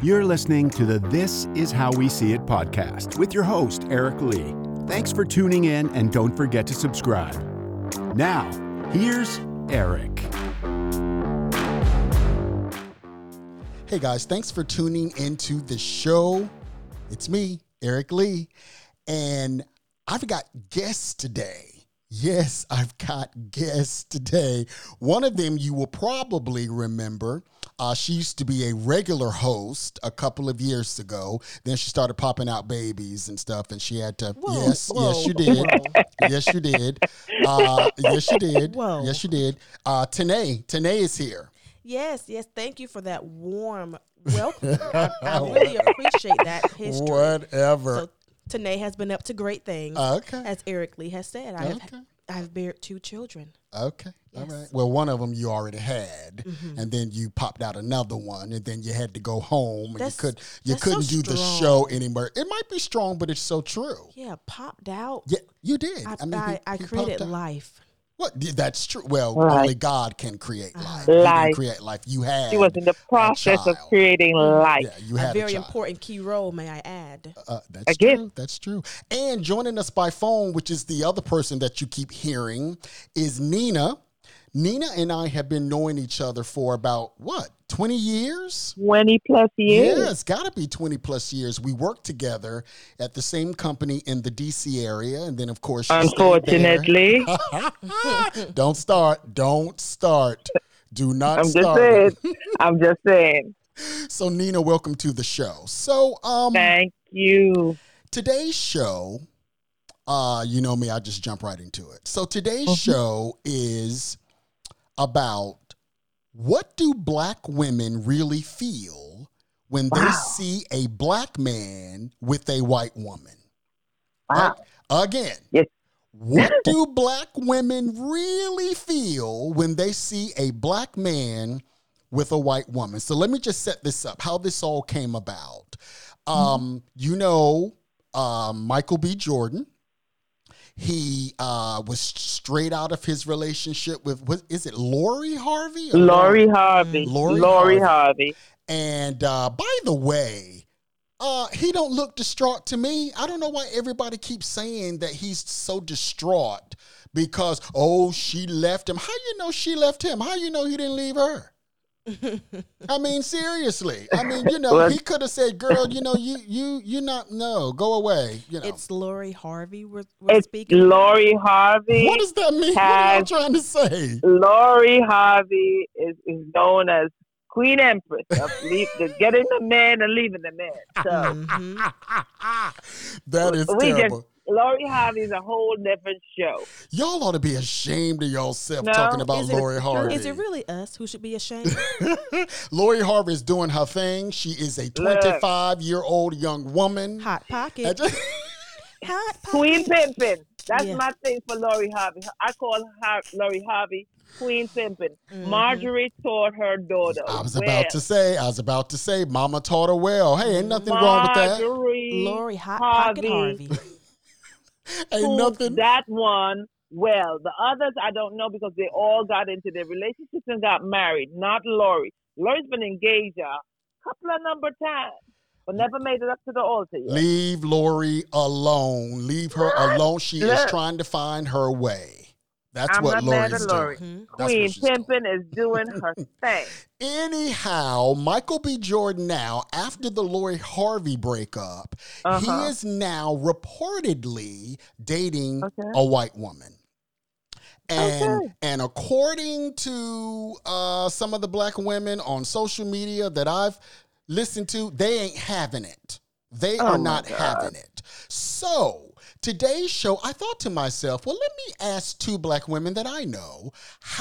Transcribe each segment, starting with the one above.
You're listening to the This Is How We See It podcast with your host, Eric Lee. Thanks for tuning in and don't forget to subscribe. Now, here's Eric. Hey guys, thanks for tuning into the show. It's me, Eric Lee, and I've got guests today. Yes, I've got guests today. One of them you will probably remember. Uh, she used to be a regular host a couple of years ago. Then she started popping out babies and stuff, and she had to. Whoa, yes, whoa, yes, you did. yes, you did. Uh, yes, you did. Whoa. Yes, you did. Uh, Tanae, Tanae is here. Yes, yes. Thank you for that warm welcome. I, I really appreciate that history. Whatever. So Tanae has been up to great things. okay. As Eric Lee has said, I have Okay. I've bared two children. Okay. All Yes. right. Well, one of them you already had, Mhm. and then you popped out another one, and then you had to go home, and That's- you could you couldn't do the show anymore. It might be strong, but it's so true. Yeah, popped out. Yeah, you did. I, I mean, I, he- I he created life. What? That's true. Well, Right. only God can create Uh-huh. life. Didn't Life. create life. You had. She was in the process of creating life. Yeah, you A had very child. important key role, may I add. Uh, that's Again. true. That's true. And joining us by phone, which is the other person that you keep hearing, is Nina. Nina and I have been knowing each other for about what, 20 years? 20 plus years. Yeah, it's got to be 20 plus years. We worked together at the same company in the DC area. And then, of course, Unfortunately. Don't start. Don't start. Do not I'm just saying. I'm just saying. So, Nina, welcome to the show. So, um, Thank you. today's show, uh, you know me, I just jump right into it. So today's Mhm. show is about what do black women really feel when they see a black man with a white woman? Wow. Again, Yes. what do black women really feel when they see a black man with a white woman? So let me just set this up how this all came about. Um, you know, um, Michael B. Jordan. He uh, was straight out of his relationship with, what is it, Lori Harvey? or Lori Harvey. Lori Lori, Harvey. Harvey. and uh, by the way, uh, he don't look distraught to me. I don't know why everybody keeps saying that he's so distraught because oh she left him. How you know she left him? How you know he didn't leave her? I mean seriously. I mean you know Well- he could have said, "Girl, you know you you you not no go away." You know It's Lori Harvey we're, we're It's speaking. Lori Harvey. what does that mean? What am I trying to say? Lori Harvey is, is known as Queen Empress of leave, the getting the man and leaving the man. So Mhm. that is we just terrible. Lori Harvey is a whole different show. Y'all ought to be ashamed of yourself No, talking about Is it- Lori Harvey. Is it really us who should be ashamed? Lori Harvey is doing her thing. She is a 25 year old young woman. Hot pocket. just- Hot pocket. Queen Pimpin. That's Yeah. my thing for Lori Harvey. I call her Lori Harvey Queen Pimpin. Mhm. Marjorie taught her daughter. I was well. about to say, I was about to say, Mama taught her well. Hey, ain't nothing wrong with that. Marjorie Lori Hot Pocket Harvey. Ain't nothing. that one well. The others I don't know because they all got into their relationships and got married. Not Lori. Lori's been engaged a couple of number of times, but never made it up to the altar yet. Leave Lori alone. Leave her alone. She is trying to find her way. That's I'm what not mad Lori's at Lori. doing. Mhm. Queen she's doing. Pimpin is doing her thing. Anyhow, Michael B. Jordan now, after the Lori Harvey breakup, Uh-huh. he is now reportedly dating Okay. a white woman. And Okay. and according to uh, some of the black women on social media that I've listened to, they ain't having it. They Oh are not God. having it. So today's show, I thought to myself, well, let me ask two black women that I know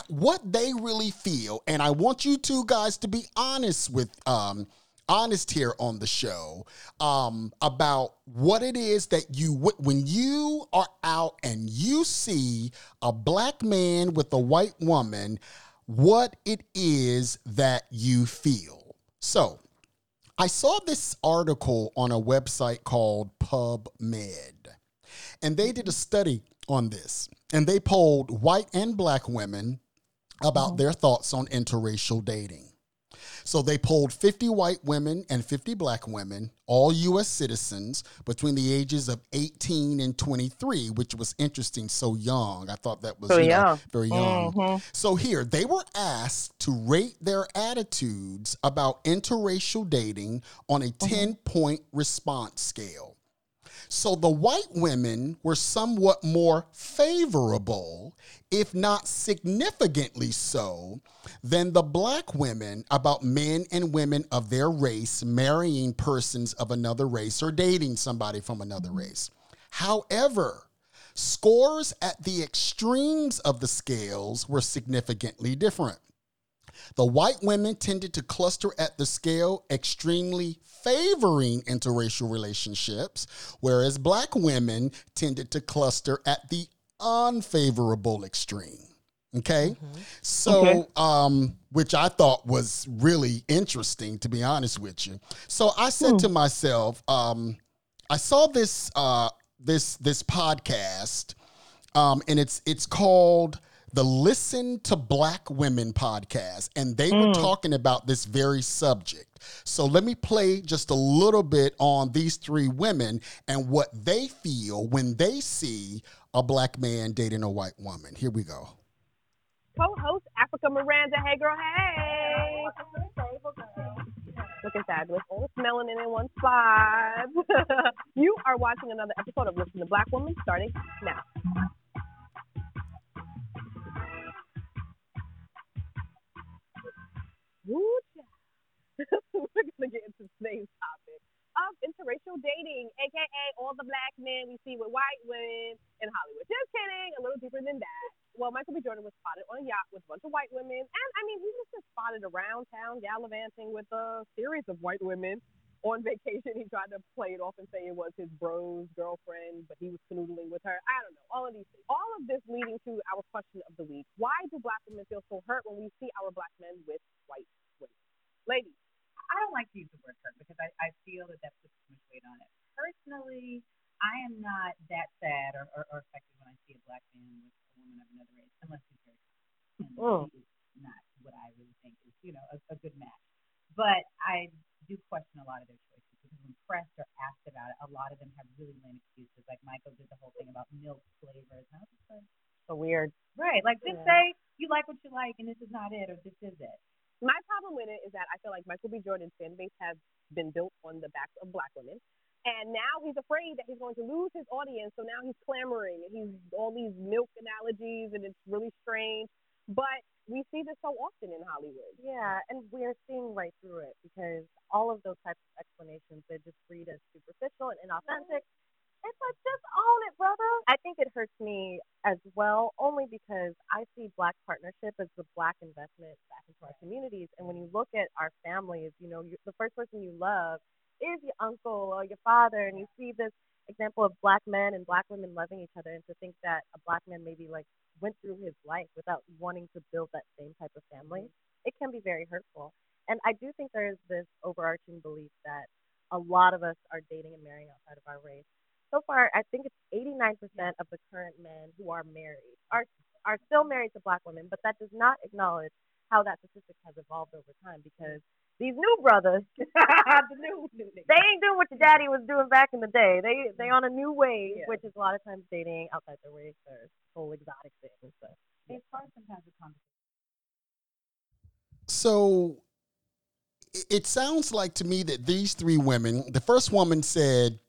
what they really feel, and I want you two guys to be honest with um, honest here on the show um, about what it is that you when you are out and you see a black man with a white woman, what it is that you feel. So. I saw this article on a website called PubMed, and they did a study on this, and they polled white and black women about their thoughts on interracial dating. So they polled 50 white women and 50 black women, all U.S. citizens, between the ages of 18 and 23, which was interesting. So young. I thought that was So you know, very young. Mhm. So here, they were asked to rate their attitudes about interracial dating on a 10 point response scale. So the white women were somewhat more favorable, if not significantly so, than the black women about men and women of their race marrying persons of another race or dating somebody from another mm-hmm. race. However, scores at the extremes of the scales were significantly different. The white women tended to cluster at the scale extremely favoring interracial relationships, whereas black women tended to cluster at the unfavorable extreme. Okay. So, Okay. um, which I thought was really interesting, to be honest with you. So I said to myself, um, I saw this uh, this this podcast, um, and it's it's called the Listen to Black Women podcast, and they were mm. talking about this very subject. So let me play just a little bit on these three women and what they feel when they see a black man dating a white woman. Here we go. Co-host Africa Miranda. Hey, girl. Hey. Looking fabulous. All melanin in one spot. you are watching another episode of Listen to Black Women starting now. Woo. We're gonna get into today's topic of interracial dating, aka all the black men we see with white women in Hollywood. Just kidding, a little deeper than that. Well, Michael B. Jordan was spotted on a yacht with a bunch of white women, and I mean, he was just spotted around town gallivanting with a series of white women. On vacation, he tried to play it off and say it was his bro's girlfriend, but he was canoodling with her. I don't know. All of these things. All of this leading to our question of the week: Why do black women feel so hurt when we see our black men with white women? Ladies, I don't like to use the word hurt because I, I feel that that puts too much weight on it. Personally, I am not that sad or, or, or affected when I see a black man with a woman of another race, unless he's very and Mm. he is not what I really think is, you know, a, a good match. But I do question a lot of their choices because when pressed or asked about it, a lot of them have really lame excuses. Like Michael did the whole thing about milk flavors. And I was just like, so weird. right, like just Yeah. say you like what you like and this is not it or this is it. My problem with it is that I feel like Michael B. Jordan's fan base has been built on the backs of black women. And now he's afraid that he's going to lose his audience. So now he's clamoring and he's all these milk analogies and it's really strange. But we see this so often in Hollywood. Yeah, and we're seeing right through it because all of those types of explanations they just read as superficial and inauthentic. Mm-hmm. It's like just own it, brother. I think it hurts me as well, only because I see black partnership as the black investment back into our communities. And when you look at our families, you know, you, the first person you love is your uncle or your father, and you see this example of black men and black women loving each other, and to think that a black man maybe like went through his life without wanting to build that same type of family, mm-hmm. it can be very hurtful. And I do think there is this overarching belief that a lot of us are dating and marrying outside of our race. So far, I think it's 89% of the current men who are married are are still married to black women, but that does not acknowledge how that statistic has evolved over time mm-hmm. because these new brothers, the new, new they ain't doing what your daddy was doing back in the day. They they on a new wave, Yeah. which is a lot of times dating outside their race or whole exotic thing and stuff. It's hard sometimes with conversation. So it- it sounds like to me that these three women, the first woman said,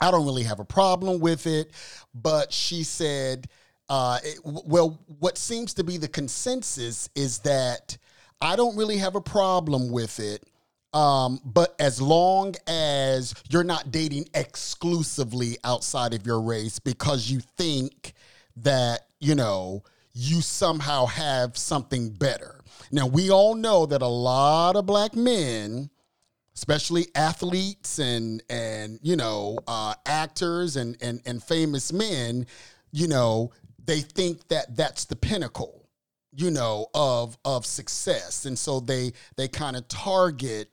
I don't really have a problem with it, but she said, uh, it, well, what seems to be the consensus is that I don't really have a problem with it. Um, but as long as you're not dating exclusively outside of your race because you think that, you know, you somehow have something better. Now, we all know that a lot of black men, especially athletes and and you know uh, actors and, and and famous men, you know, they think that that's the pinnacle, you know, of of success, and so they they kind of target,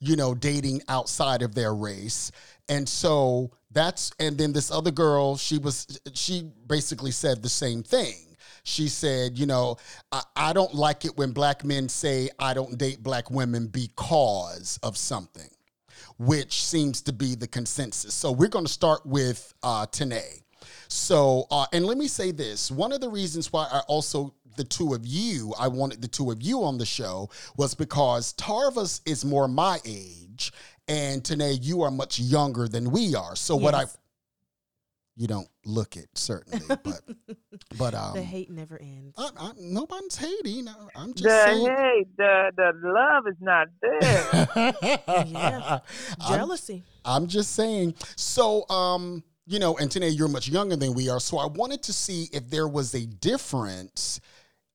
you know, dating outside of their race, and so that's and then this other girl, she was she basically said the same thing. She said, you know, I, I don't like it when black men say I don't date black women because of something, which seems to be the consensus. So we're going to start with uh, Tanae. So, uh, and let me say this one of the reasons why I also, the two of you, I wanted the two of you on the show was because Tarvis is more my age, and Tanae, you are much younger than we are. So, what I, Yes. you don't look it, certainly, but, but, um, the hate never ends. I, I, nobody's hating. I- I'm just The saying. hey, the the love is not there. Yeah. I'm- Jealousy. I'm just saying. So, um, you know, and today you're much younger than we are. So I wanted to see if there was a difference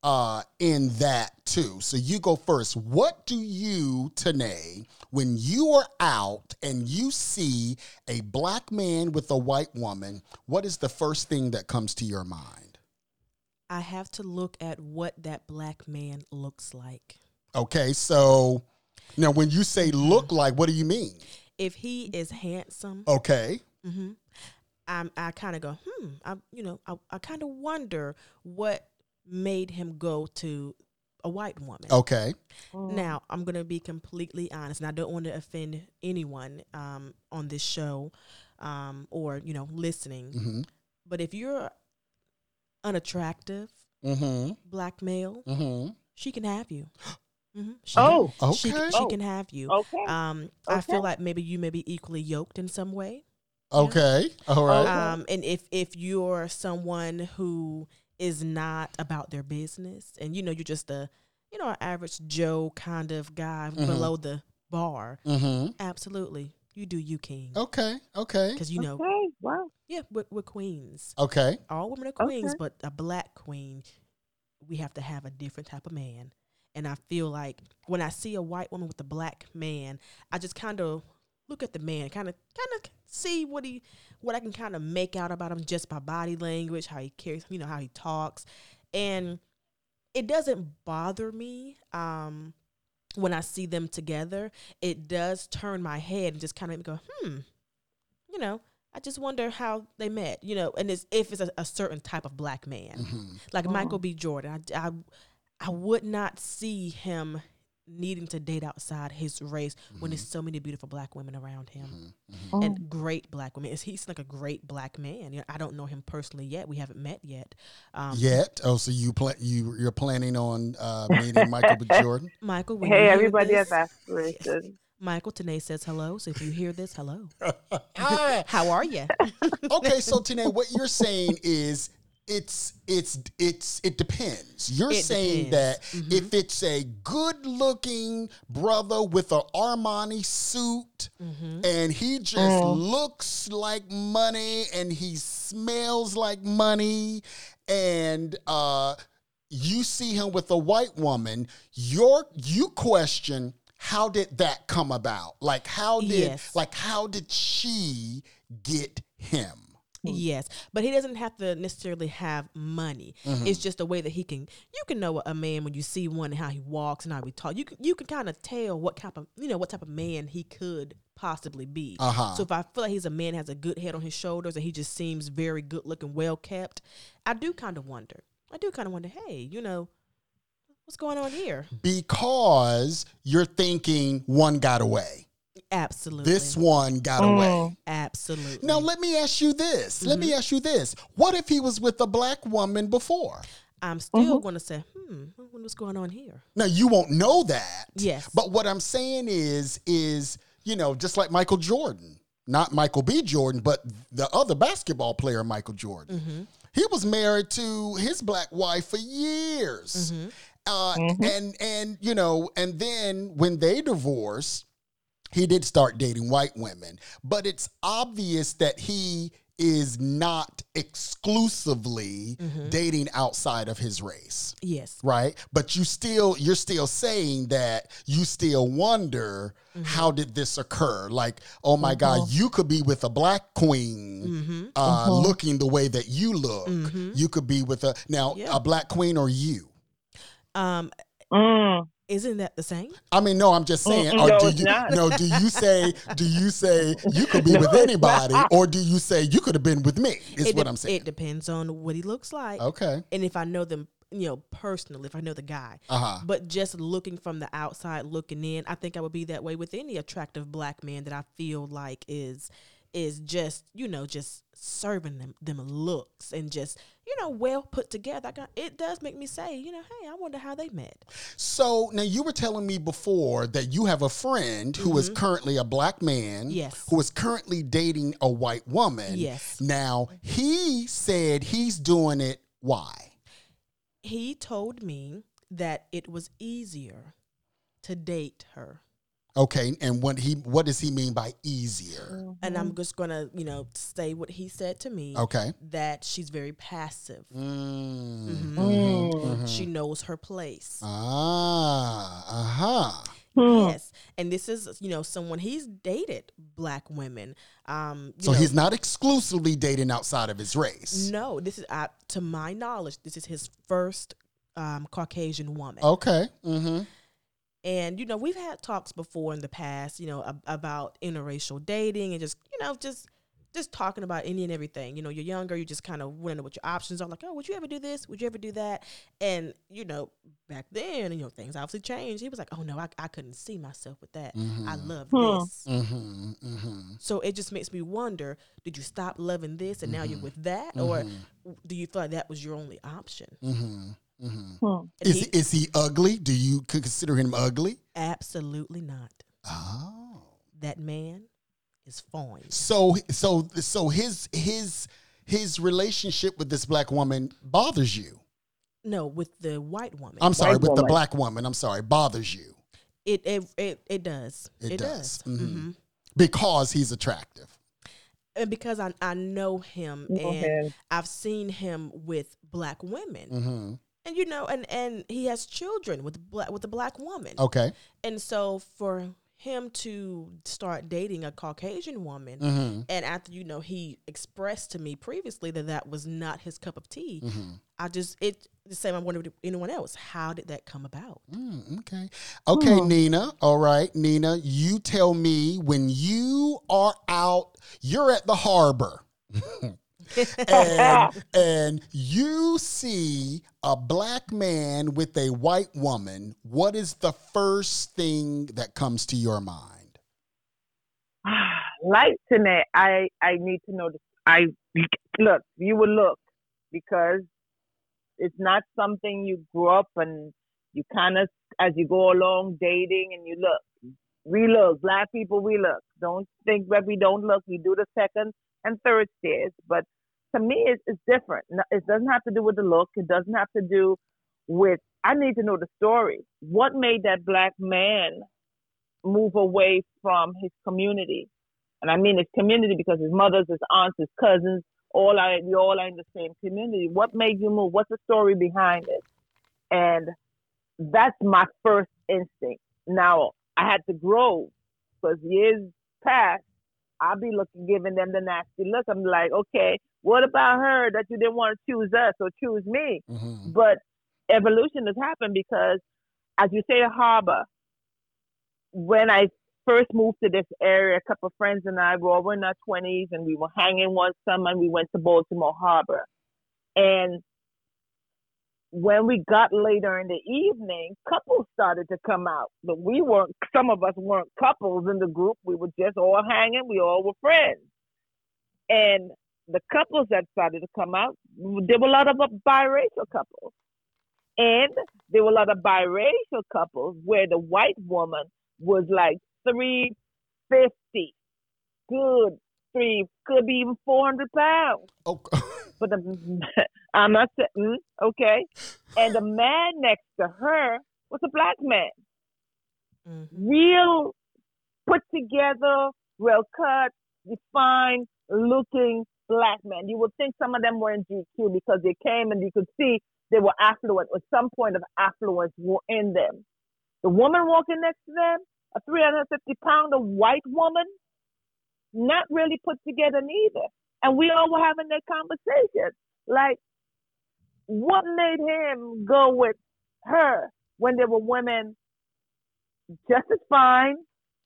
uh in that too. So you go first. What do you, Tanae, when you are out and you see a black man with a white woman, what is the first thing that comes to your mind? I have to look at what that black man looks like. Okay, so now when you say look like, what do you mean? If he is handsome, Okay. Mm-hmm. I'm, I kind of go, hmm. I, you know, I, I kind of wonder what made him go to a white woman. Okay. Now, I'm going to be completely honest, and I don't want to offend anyone um, on this show um, or, you know, listening. Mm-hmm. But if you're unattractive, Mm-hmm. black male, Mm-hmm. she can have you. hmm She Oh, can, she, Okay. can- she Oh. can have you. okay. Um, I feel like maybe you may be equally yoked in some way. Okay. All right. Um, and if if you're someone who is not about their business, and you know you're just a you know an average Joe kind of guy Mhm. below the bar, mm-hmm. absolutely, you do you, King, Okay. Okay. because you know, okay. Wow. yeah, we're, we're queens. Okay. All women are queens, Okay. but a black queen, we have to have a different type of man. And I feel like when I see a white woman with a black man, I just kind of look at the man, kind of kind of see what he what I can kind of make out about him just by body language, how he carries, you know, how he talks. And it doesn't bother me um when I see them together. It does turn my head and just kind of go, "Hmm, you know, I just wonder how they met, you know, and it's, if it's a, a certain type of black man, Mm-hmm. like Michael B. Jordan. I, I, I would not see him needing to date outside his race when there's so many beautiful black women around him Mm-hmm. and great black women. Is he's like a great black man? You know, I don't know him personally yet. We haven't met yet. Um, Yet. Oh, so you plan you you're planning on uh, meeting Michael B. Jordan? Michael, when Hey, hear everybody this, has aspirations. Michael Tanae says hello. So if you hear this, hello. How are you? okay, so Tanae, what you're saying is it's it's it's it depends. You're It saying depends. that if it's a good-looking brother with an Armani suit hmm and he just looks like money and he smells like money and uh you see him with a white woman, your you question how did that come about? Like how did Yes. like how did she get him? Yes, but he doesn't have to necessarily have money. Mm-hmm. It's just a way that he can. You can know a man when you see one and how he walks and how he talks. You can you can kind of tell what type of you know what type of man he could possibly be. Uh-huh. So if I feel like he's a man has a good head on his shoulders and he just seems very good looking, well kept, I do kind of wonder. I do kind of wonder. Hey, you know, what's going on here? Because you're thinking one got away. Absolutely, This one got away. absolutely. Now let me ask you this. Let Mm-hmm. me ask you this. What if he was with a black woman before? I'm still going to say, hmm, what's going on here? Now you won't know that. Yes. But what I'm saying is, is you know, just like Michael Jordan, not Michael B. Jordan, but the other basketball player, Michael Jordan. Mm-hmm. He was married to his black wife for years, Mm-hmm. uh, and and you know, and then when they divorced, he did start dating white women. But it's obvious that he is not exclusively Mm-hmm. dating outside of his race Yes. right but you still you're still saying that you still wonder Mm-hmm. how did this occur like oh my god you could be with a black queen Mm-hmm. uh looking the way that you look you could be with a now Yeah. a black queen or you Um, Mm. Isn't that the same? I mean, no, I'm just saying. Mm-mm, or no, do it's you, not. no, do you say? Do you say you could be No, with anybody, or do you say you could have been with me? Is it what de- I'm saying. It depends on what he looks like, okay. and if I know them, you know, personally, if I know the guy. Uh huh. But just looking from the outside, looking in, I think I would be that way with any attractive black man that I feel like is is just you know just serving them them looks and just you know well put together. I got, it does make me say you know hey I wonder how they met. So now you were telling me before that you have a friend who is currently a black man. Mm-hmm. Yes. Who is currently dating a white woman. Yes. Now he said he's doing it. Why? He told me that it was easier to date her. Okay, and what he what does he mean by easier? And I'm just gonna, you know, say what he said to me. Okay. That she's very passive. Mm. Mhm. She knows her place. Ah, uh huh. Yes, and this is you know someone he's dated black women. Um, you So know, he's not exclusively dating outside of his race. no. This is uh, to my knowledge, this is his first um, Caucasian woman. Okay. Mm-hmm. And you know we've had talks before in the past, you know, ab- about interracial dating and just you know just just talking about any and everything. You know, you're younger, you just kind of want to know what your options are. Like, oh, would you ever do this? Would you ever do that? And you know, back then, you know, things obviously changed. He was like, oh no, I, I couldn't see myself with that. I love Hmm. this. Mm-hmm. Mm-hmm. So it just makes me wonder: Did you stop loving this and now Mm-hmm. you're with that, or do you feel like that was your only option? Mm-hmm. Mm-hmm. Hmm. Is he- he, is he ugly? Do you consider him ugly? absolutely not. Oh. That man is fine. So so so his his his relationship with this black woman bothers you. No, with the white woman. I'm sorry, White with the black woman. I'm sorry, bothers you It it it, it does. It It, does. does. Mhm. hmm because he's attractive. And because I I know him Go and ahead. I've seen him with black women, Mm-hmm. And you know, and and he has children with black with a black woman. Okay. And so for him to start dating a Caucasian woman, Mm-hmm. and after you know he expressed to me previously that that was not his cup of tea, Mm-hmm. I just it the same. I wondered if anyone else. How did that come about? Mm, okay. Okay, Nina. All right, Nina, you tell me when you are out, you're at the harbor. and, and you see a black man with a white woman, what is the first thing that comes to your mind? like tonight, I I need to know. This. I look. You will look because it's not something you grew up and you kind of as you go along dating and you look. We look. Black people, we look. Don't think that we don't look. We do the second and third stares, but to me, it's, it's different. It doesn't have to do with the look. It doesn't have to do with. I need to know the story. What made that black man move away from his community. And I mean his community because his mothers, his aunts, his cousins, all are we all are in the same community. What made you move? What's the story behind it? And that's my first instinct. Now I had to grow because years past, I'll be looking, giving them the nasty look. I'm like, okay, what about her that you didn't want to choose us or choose me? Mm-hmm. But evolution has happened because, as you say, harbor. When I first moved to this area, a couple of friends and I were over in our twenties, and we were hanging one summer, and we went to Baltimore Harbor. And when we got later in the evening, couples started to come out, but we weren't. Some of us weren't couples in the group. We were just all hanging. We all were friends, and the couples that started to come out, there were a lot of biracial couples. And there were a lot of biracial couples where the white woman was like 350, good, three, could be even 400 pounds. Oh, But the, I'm not saying, okay. And the man next to her was a black man, Mhm. real put together, well cut, defined looking black man. You would think some of them were in GQ because they came and you could see they were affluent or some point of affluence were in them. The woman walking next to them, a 350 pounder white woman, not really put together neither. And we all were having that conversation. Like, what made him go with her when there were women just as fine,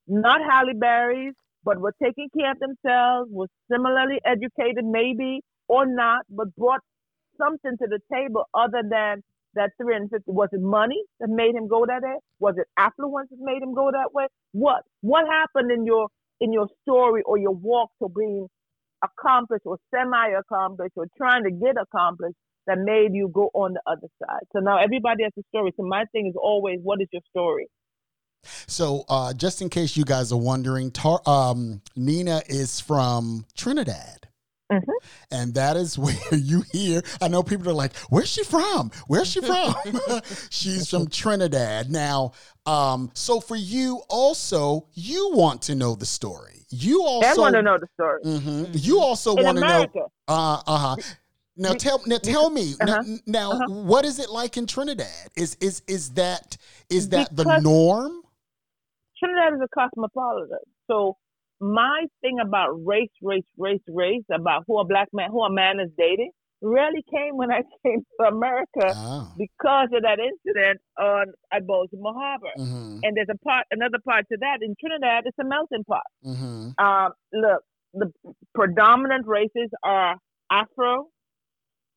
not Halle Berry's, but were taking care of themselves, were similarly educated, maybe or not, but brought something to the table other than that 350. Was it money that made him go that way? Was it affluence that made him go that way? What? What happened in your in your story or your walk to being accomplished or semi-accomplished or trying to get accomplished that made you go on the other side? So now everybody has a story. So my thing is always, what is your story? So, uh, just in case you guys are wondering, Tar- um, Nina is from Trinidad. Mhm. And that is where you hear. I know people are like, "Where's she from? Where's she from?" She's from Trinidad. Now, um, so for you, also, you want to know the story. You also I want to know the story. Mhm. You also want to know. Uh huh. Now tell now tell me now, Uh-huh. now Uh-huh. what is it like in Trinidad? Is is is that is that the norm? Trinidad is a cosmopolitan. So my thing about race, race, race, race, about who a black man, who a man is dating, really came when I came to America Oh. because of that incident on at Baltimore Harbor. Mm-hmm. And there's a part, another part to that. In Trinidad, it's a melting pot. Mm-hmm. Um, look, the predominant races are Afro,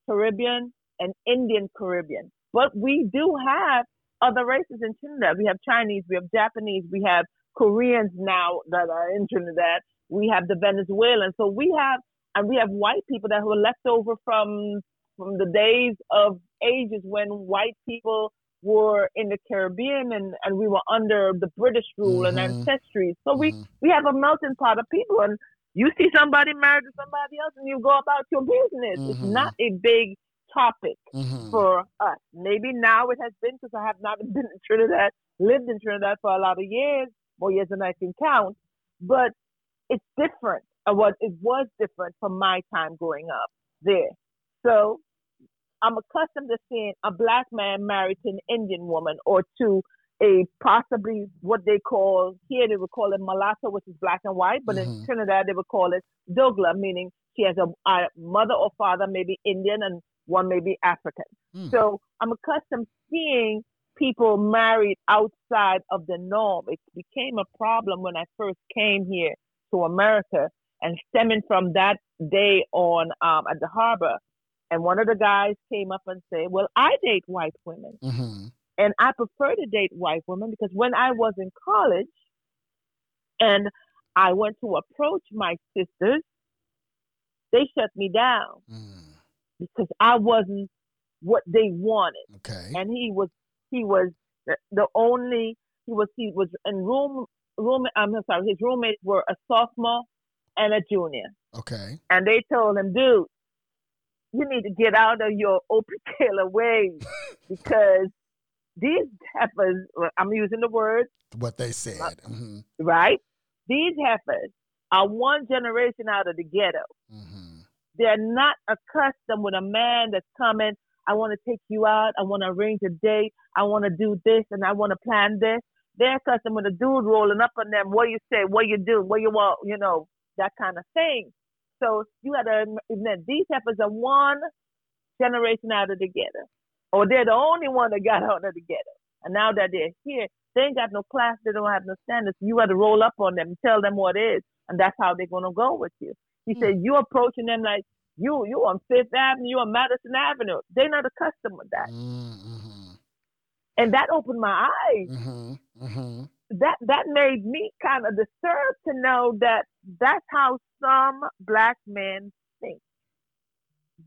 Caribbean, and Indian Caribbean. But we do have other races in Trinidad. We have Chinese, we have Japanese, we have Koreans now that are in Trinidad. We have the Venezuelans. So we have, and we have white people that were left over from from the days of ages when white people were in the Caribbean and, and we were under the British rule Mhm. and ancestry. So we Mhm. we have a melting pot of people and you see somebody married to somebody else and you go about your business. It's Mhm. not a big topic Mm-hmm. for us. Maybe now it has been because I have not been in Trinidad, lived in Trinidad for a lot of years, more years than I can count. But it's different. Or what it was different from my time growing up there. So I'm accustomed to seeing a black man married to an Indian woman or to a possibly what they call here they would call it mulatto, which is black and white, but in Mhm. Trinidad they would call it dogla, meaning she has a, a mother or father maybe Indian and one may be African. Hmm. So I'm accustomed seeing people married outside of the norm. It became a problem when I first came here to America and stemming from that day on um, at the harbor. And one of the guys came up and said, Well, I date white women. Mm-hmm. And I prefer to date white women because when I was in college and I went to approach my sisters, they shut me down Mm. Because I wasn't what they wanted. Okay. And he was he was the, only he was he was in room room I'm sorry, his roommates were a sophomore and a junior. Okay. And they told him, dude, you need to get out of your Opie Taylor ways because these heifers, I'm using the word, What they said. Mm-hmm. right? These heifers are one generation out of the ghetto. Mm-hmm. They're not accustomed with a man that's coming. I want to take you out. I want to arrange a date. I want to do this and I want to plan this. They're accustomed with a dude rolling up on them. What you say? What you do? What you want? You know that kind of thing. So you got to admit these heifers are one generation out of the ghetto, or they're the only one that got out of the ghetto. And now that they're here, they ain't got no class. They don't have no standards. You got to roll up on them, and tell them what it is, and that's how they're gonna go with you. He Hmm. said you approaching them like you you on Fifth Avenue, you on Madison Avenue. They're not accustomed with that, Mm-hmm. and that opened my eyes. Mm-hmm. Mm-hmm. That that made me kind of disturbed to know that that's how some black men think.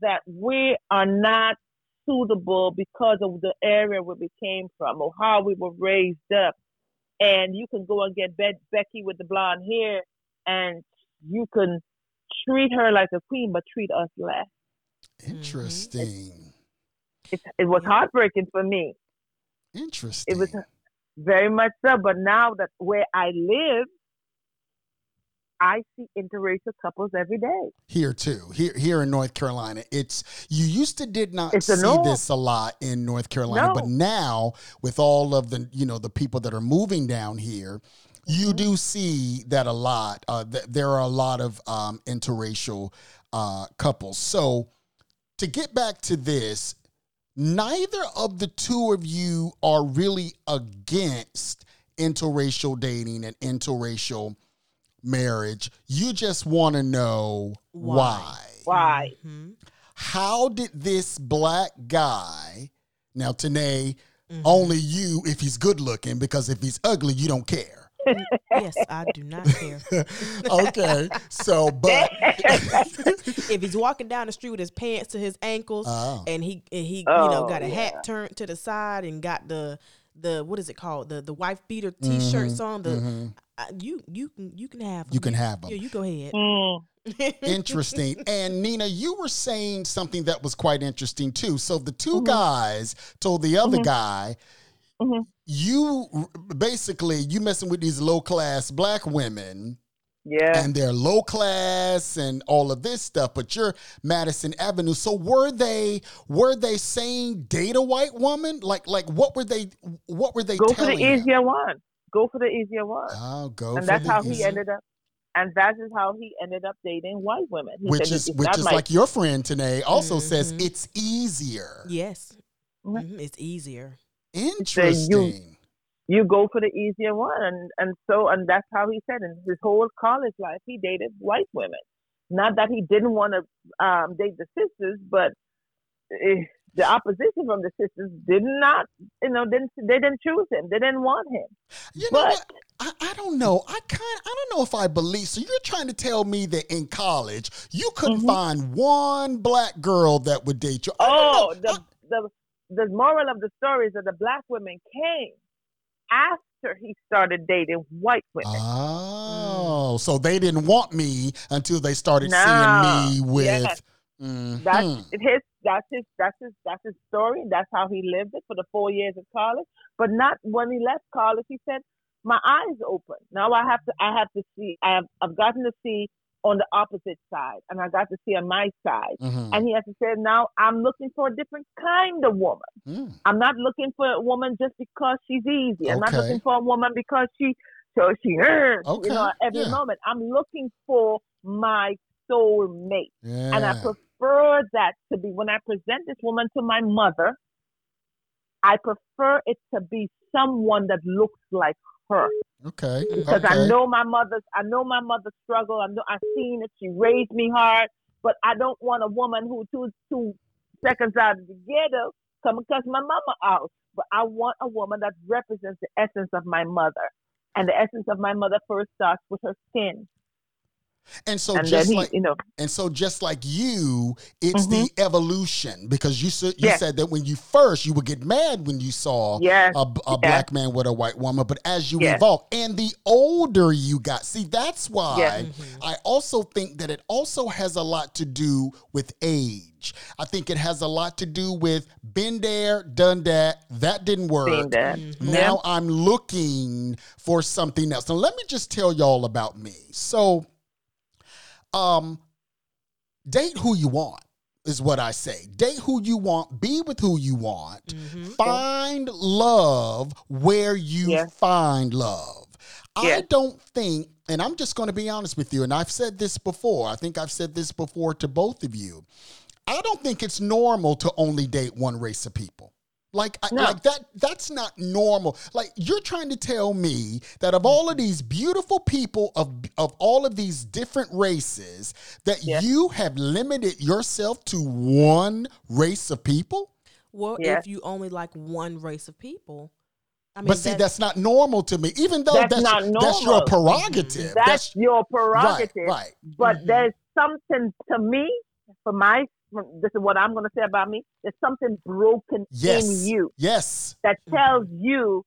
That we are not suitable because of the area where we came from or how we were raised up. And you can go and get Be- Becky with the blonde hair, and you can treat her like a queen, but treat us less. Interesting. It, it was heartbreaking for me. Interesting. It was very much so. But now that where I live, I see interracial couples every day. here too. Here here in North Carolina, it's you used to did not It's see norm. this a lot in North Carolina, No. but now with all of the you know the people that are moving down here, you Mm-hmm. do see that a lot. Uh, th- there are a lot of um, interracial uh, couples. So to get back to this, neither of the two of you are really against interracial dating and interracial marriage. You just want to know Why? why. Why? Mhm. How did this black guy, now, Tanae, Mhm. only you if he's good looking, because if he's ugly, you don't care. Yes, I do not care. okay. So, but. if he's walking down the street with his pants to his ankles Oh. and he and he you know Oh, got a yeah. hat turned to the side and got the the what is it called the the wife beater t-shirts on the mhm. uh, you you can you can have 'em. You can have 'em. yeah you go ahead Mm. interesting. And Nina, you were saying something that was quite interesting too. So the 2 Mm-hmm. guys told the other guy, Mhm. you basically you messing with these low class black women Yeah. and they're low class and all of this stuff, but you're Madison Avenue. So were they were they saying date a white woman? Like like what were they what were they Go for telling the him? easier one. Go for the easier one. Oh, go and for that's the how he ended up. And that is how he ended up dating white women. He which said, is which is my- like your friend today also says Mhm. it's easier. yes Mhm. Mhm, it's easier Interesting. you go for the easier one and and so and that's how he said in his whole college life he dated white women not that he didn't want to um, date the sisters but eh, the opposition from the sisters did not you know didn't they didn't choose him they didn't want him You know but what? I, I don't know. I kind I don't know if I believe. So you're trying to tell me that in college you couldn't Mhm. find one black girl that would date you. I oh the the the moral of the story is that the black women came after he started dating white women Oh, so they didn't want me until they started No. seeing me with. Yes. Mhm. That's his. That's his. That's his. That's his story. That's how he lived it for the four years of college. But not when he left college. He said, "My eyes open. Now I have to. I have to see. I have. I've gotten to see on the opposite side, and I got to see on my side. Mhm. And he has to say, now I'm looking for a different kind of woman. Mm. I'm not looking for a woman just because she's easy. I'm not looking for a woman because she so she hurts, Okay, you know, every yeah. moment. I'm looking for my soul mate. Yeah. And I prefer that to be when I present this woman to my mother, I prefer it to be someone that looks like her. Okay. Because okay. I know my mother's I know my mother's struggle. I know I've seen it. She raised me hard. But I don't want a woman who two two seconds out of the ghetto come and cuss my mama out. But I want a woman that represents the essence of my mother. And the essence of my mother first starts with her skin. And so and just he, like you know, and so just like you, it's the Mm-hmm. evolution because you said you Yes. said that when you first you would get mad when you saw yes, a, a yes. black man with a white woman, but as you Yes. evolve and the older you got, see that's why Yes. Mm-hmm. I also think that it also has a lot to do with age. I think it has a lot to do with been there, done that, that didn't work. being there. Now I'm looking for something else. Now let me just tell y'all about me. So um date who you want is what I say. Date who you want, be with who you want. Mm-hmm. Find love where you Yeah. find love. I don't think and I'm just going to be honest with you and I've said this before. I think I've said this before to both of you. I don't think it's normal to only date one race of people. Like, I, No. like that. That's not normal. Like you're trying to tell me that of all of these beautiful people of of all of these different races, that Yeah. you have limited yourself to one race of people. Well, Yes. if you only like one race of people, I mean, but see, that's not normal to me. Even though That's that's not that's your prerogative. That's, your prerogative. right. right. But Mhm. there's something to me, for my, this is what I'm going to say about me. There's something broken Yes. in you Yes. that tells you,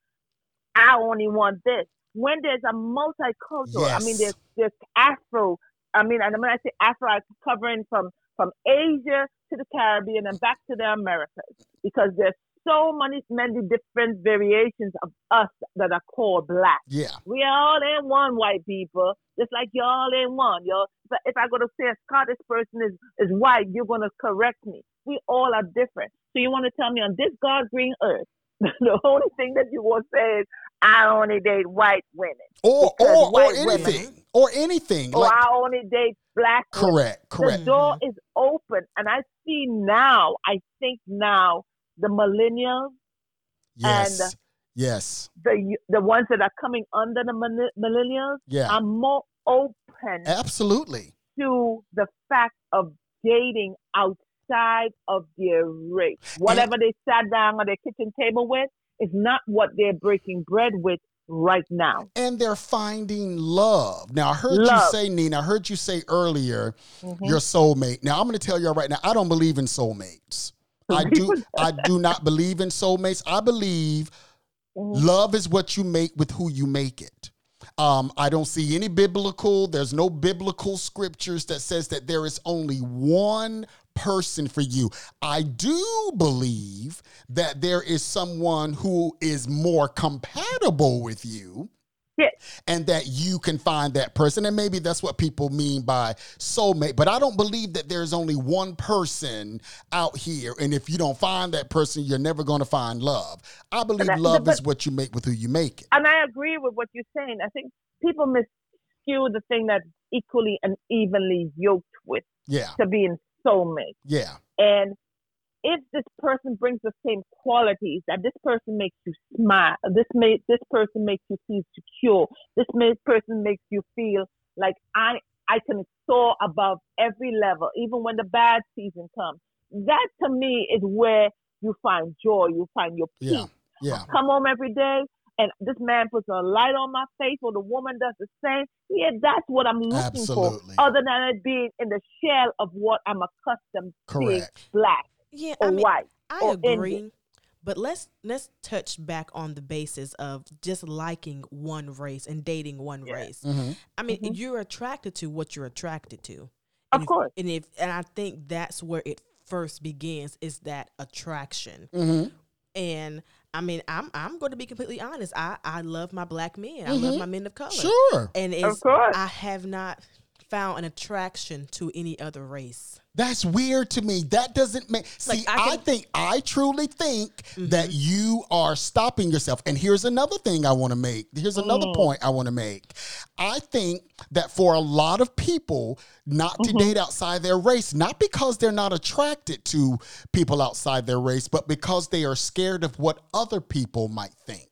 I only want this. When there's a multicultural, I mean, there's there's Afro. I mean, and when I say Afro, I'm covering from from Asia to the Caribbean and back to the Americas because there's so many many different variations of us that are called black. Yeah. We all in one, white people, just like y'all in one. Y'all, but if I go to say a Scottish person is, is white, you're going to correct me. We all are different. So you want to tell me on this God green earth, the only thing that you will say is, I only date white women. Or or or white women- anything. Or anything. Or Like I only date black women. correct. Correct. The door mm-hmm. is open. And I see now, I think now, the millennials Yes. Yes. the the ones that are coming under the millen- millennials Yeah. are more open Absolutely. to the fact of dating outside of their race. Whatever they sat down on their kitchen table with is not what they're breaking bread with right now. And they're finding love. Now, I heard you say, Nina, I heard you say earlier, Mm-hmm. your soulmate. Now, I'm going to tell you right now, I don't believe in soulmates. I do I do not believe in soulmates. I believe Mm-hmm. love is what you make with who you make it. Um, I don't see any biblical, there's no biblical scriptures that says that there is only one person for you. I do believe that there is someone who is more compatible with you Yes. and that you can find that person. And maybe that's what people mean by soulmate. But I don't believe that there's only one person out here. And if you don't find that person, you're never going to find love. I believe love but- is what you make with who you make it. And I agree with what you're saying. I think people miscue the thing that's equally and evenly yoked with Yeah. to being soulmate. Yeah. And if this person brings the same qualities, that this person makes you smile, this may, this person makes you feel secure, this may, person makes you feel like I I can soar above every level, even when the bad season comes. That to me is where you find joy, you find your peace. Yeah. Yeah. Come home every day, and this man puts a light on my face, or the woman does the same. Yeah, that's what I'm looking Absolutely. for. Other than it being in the shell of what I'm accustomed to being black Yeah, or I mean, white. I or agree. Indian. But let's let's touch back on the basis of just liking one race and dating one Yeah. race. hmm I mean, Mhm. you're attracted to what you're attracted to. Of if- course. and if and I think that's where it first begins is that attraction. hmm And I mean, I'm I'm going to be completely honest. I I love my black men. I love Mhm. my men of color. Sure. And it's, course. I have not found an attraction to any other race. That's weird to me. That doesn't make. Like, See, I I, can- Mm-hmm. think I truly think that you are stopping yourself. And here's another thing I want to make. Here's another Mm. point I want to make. I think that for a lot of people, not Mm-hmm. to date outside their race, not because they're not attracted to people outside their race, but because they are scared of what other people might think.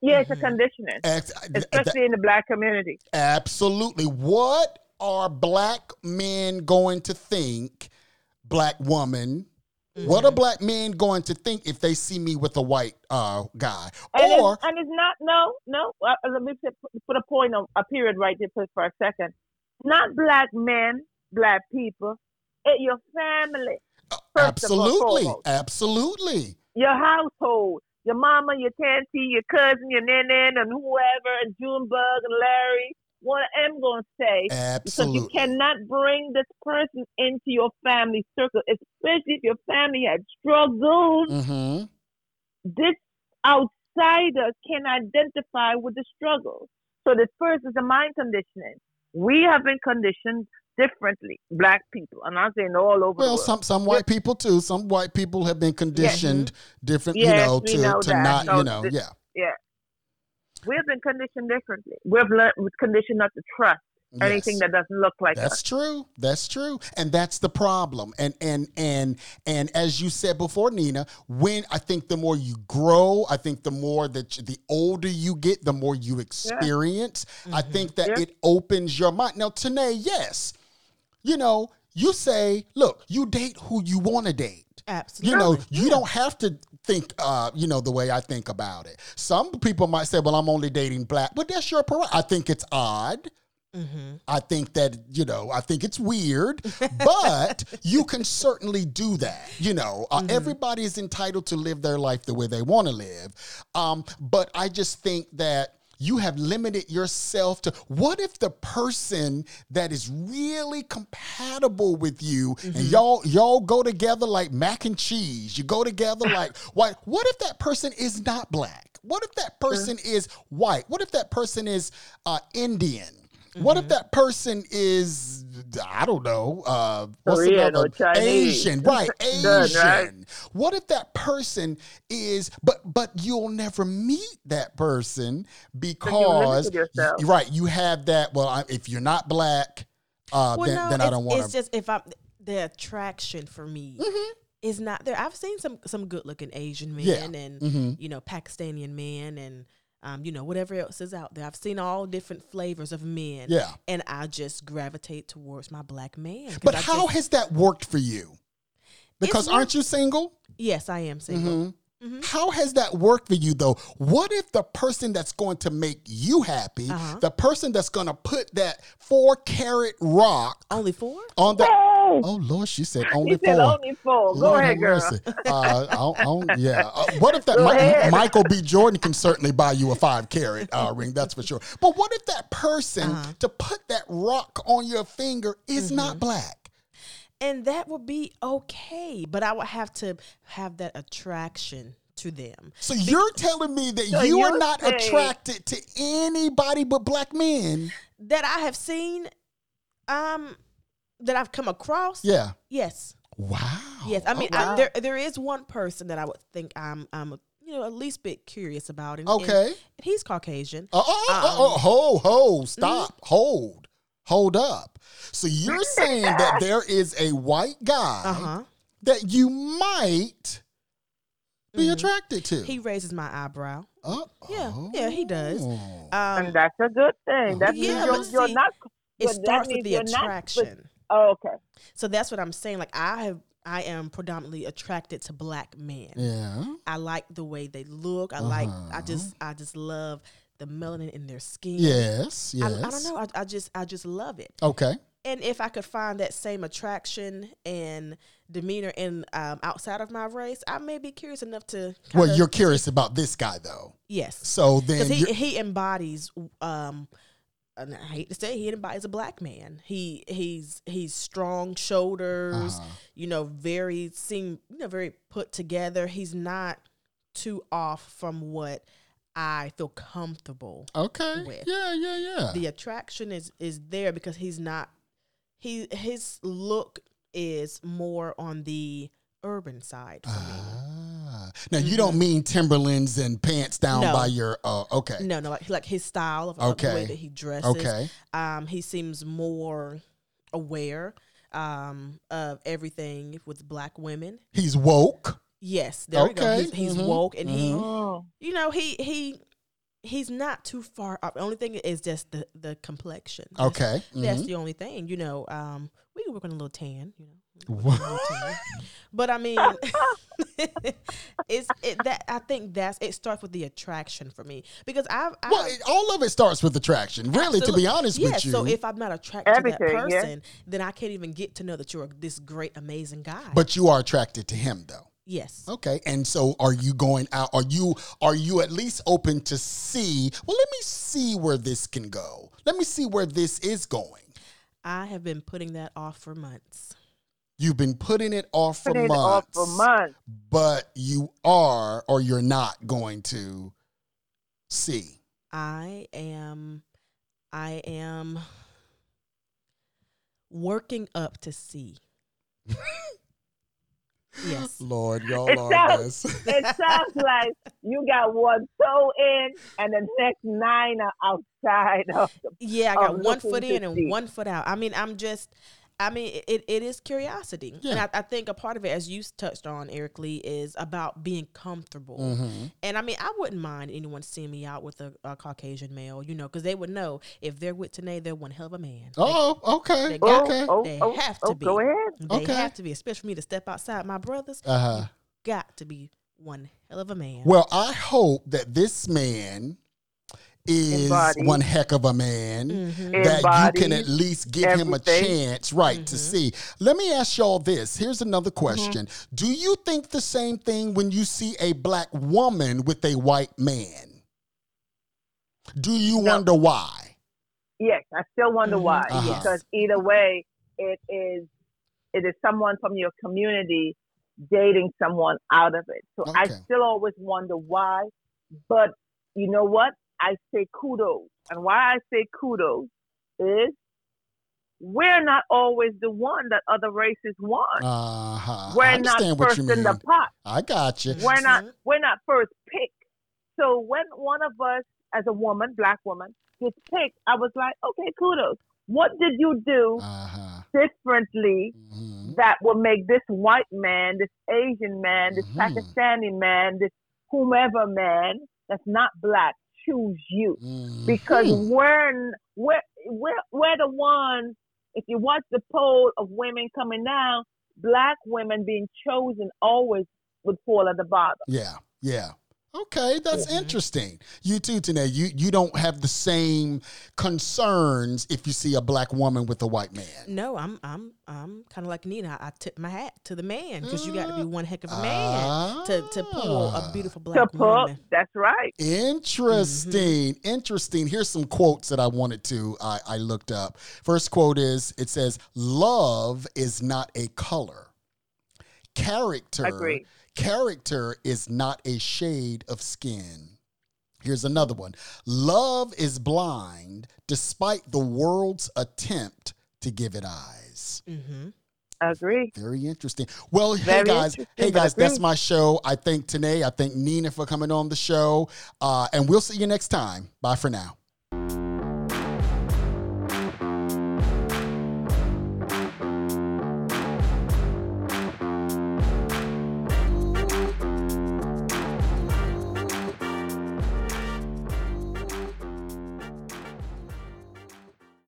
Yeah, it's a Mm-hmm. conditioning, Ex- especially in the black community. Absolutely. What are black men going to think, black woman? What are Mm-hmm. black men going to think if they see me with a white uh, guy? And, Or it's, and it's not, no, no. Uh, let me put, a point on a period right there for, for a second. Not black men, black people, it, your family, first of all, absolutely, absolutely. your household, your mama, your auntie, your cousin, your nan and whoever, and Junebug and Larry. What I'm going to say, because you cannot bring this person into your family circle, especially if your family had struggles. hmm This outsider can identify with the struggle. So the first is the mind conditioning. We have been conditioned differently, black people, and I'm saying all over the Well, some some white people too. Some white people have been conditioned different, you Yes, know, to know to that. not, So you know, this- yeah. Yeah. We've been conditioned differently. We've learned, we're conditioned not to trust anything Yes. that doesn't look like that. That's us. true. That's true. And that's the problem. And and and and as you said before, Nina, when I think the more you grow, I think the more that you, the older you get, the more you experience. I mm-hmm. think that Yeah. it opens your mind. Now, Tanae, yes, you know, you say, look, you date who you want to date. Absolutely. You know, you don't have to think, uh, you know, the way I think about it. Some people might say, well, I'm only dating black, but that's your prerogative. I think it's odd. Mm-hmm. I think that, you know, I think it's weird, but you can certainly do that. You know, uh, everybody is entitled to live their life the way they want to live. Um, but I just think that you have limited yourself to what if the person that is really compatible with you and y'all y'all go together like mac and cheese. You go together like white. What if that person is not black? What if that person is white? What if that person is uh, indian what if that person is I don't know, uh what's Korean or another Chinese. Asian, right? Done, Asian. right? What if that person is but but you'll never meet that person because limited yourself. right, you have that well I, if you're not black uh Well, then, no, then I it's- don't want It's just if I the attraction for me is not there. I've seen some some good looking Asian men Yeah. and hmm you know Pakistani men and um, you know whatever else is out there. I've seen all different flavors of men. Yeah. and I just gravitate towards my black man. But I how just- has that worked for you? Because aren't you single? yes, I am single. Mhm. Mhm. How has that worked for you though? What if the person that's going to make you happy, Uh-huh. the person that's going to put that four carat rock Only four? on the Hey, Oh Lord, she said he only said four. only four. Go Lord ahead, have girl. Uh, I don't- I don't- yeah. Uh, what if that Mi- Michael B. Jordan can certainly buy you a five carat uh, ring? That's for sure. But what if that person Uh-huh. to put that rock on your finger is Mm-hmm. not black? And that would be okay but i would have to have that attraction to them So you're telling me that So you are not saying- attracted to anybody but black men? that i have seen um that i've come across Yeah. yes Wow. yes i mean Okay. I, there there is one person that i would think i'm i'm you know at least bit curious about and, and okay. he's caucasian Oh, oh, oh, oh, Um, ho, ho, stop, mm-hmm. hold, hold up. So you're saying that there is a white guy uh-huh that you might be Mhm. attracted to? he raises my eyebrow Oh, Yeah, yeah, he does. um and that's a good thing. That means Yeah, you're, but you're see, not. it starts with the you're not- but- attraction Oh, okay. so that's what i'm saying like i have i am predominantly attracted to black men yeah. I like the way they look. I like. I Uh-huh. just. I just love the melanin in their skin. Yes. I, Yes. I don't know. I, I just. I just love it. Okay. And if I could find that same attraction and demeanor in um, outside of my race, I may be curious enough to. Well, you're curious about this guy though. yes, So then, because he he embodies. Um, and I hate to say he embodies a black man. He he's he's strong shoulders. Uh-huh. You know, very seem you know very put together. He's not too off from what I feel comfortable. okay. with. Yeah. Yeah. Yeah. The attraction is is there because he's not. He his look is more on the urban side for me. Ah. Now you don't mean Timberlands and pants down Mm-hmm. No. by your. Uh, okay. No, no, like, like his style of, of the way that he dresses. Okay. Um, he seems more aware um of everything with black women. He's woke. Yes, there we go. Okay, He's, he's mhm, woke and he Oh. you know, he he he's not too far up. The only thing is just the the complexion. That's- Okay. That's mhm. the only thing, you know. Um, we can work on a little tan, you know. What? work on a little tan. But I mean, it's it that I think that's it starts with the attraction for me because I've, I've Well, it, all of it starts with attraction. Really, to be honest yeah, with you. so if I'm not attracted to that Everything, yeah. person, then I can't even get to know that you're this great, amazing guy. but you are attracted to him, though. Yes, Okay, and so are you going out? Are you are you at least open to see? Well, let me see where this can go. Let me see where this is going. I have been putting that off for months. You've been putting it off for Put it months, off for months. but you are or you're not going to see. I am, I am working up to see. yes. Lord, y'all It are sounds- this. It sounds like you got one toe in and the next nine are outside of Yeah, I got one foot in and see. one foot out. I mean, I'm just, I mean, it, it is curiosity. And I, I think a part of it, as you touched on, Eric Lee, is about being comfortable. Mhm. And I mean, I wouldn't mind anyone seeing me out with a, a Caucasian male, you know, because they would know if they're with Tanae, they're one hell of a man. They- Oh, okay, they got- okay. Oh, They oh, have oh, to be. Go ahead. They Okay. have to be, especially for me to step outside my brothers. Uh huh. Got to be one hell of a man. Well, I hope that this man is Embodies. one heck of a man. Mhm. That you can at least give him a chance, right, Mm-hmm. to see. Let me ask y'all this. Here's another question. Do you think the same thing when you see a black woman with a white man? Do you No. wonder why? Yes, I still wonder Mhm. why. Uh-huh. Because either way, it is it is someone from your community dating someone out of it. So I still always wonder why. But you know what? I say kudos. And why I say kudos is we're not always the one that other races want. Uh huh. I we're not first in the pot. I got you. We're not Mhm. we're not first pick. So when one of us as a woman, black woman, gets picked, I was like, okay, kudos. What did you do Uh huh. differently hmm that will make this white man, this Asian man, this Mhm. Pakistani man, this whomever man that's not black choose you Mhm. because we're we're we're we're the ones. If you watch the poll of women coming down, black women being chosen always would fall at the bottom. Yeah, yeah. Okay, that's Mhm. interesting. You too, Tanae. You you don't have the same concerns if you see a black woman with a white man. No, I'm I'm I'm kind of like Nina. I tip my hat to the man because you got to be one heck of a man to to pull a Ah. beautiful To black put, woman. that's right. Interesting. Interesting. Here's some quotes that I wanted to I, I looked up. First quote is it says, Love is not a color. Character Agree. Character is not a shade of skin. Here's another one. Love is blind despite the world's attempt to give it eyes. Mm-hmm. Agree. Very interesting. Well, hey guys, hey guys, that's my show. I thank Tanae, I thank Nina for coming on the show, uh, and we'll see you next time. Bye for now.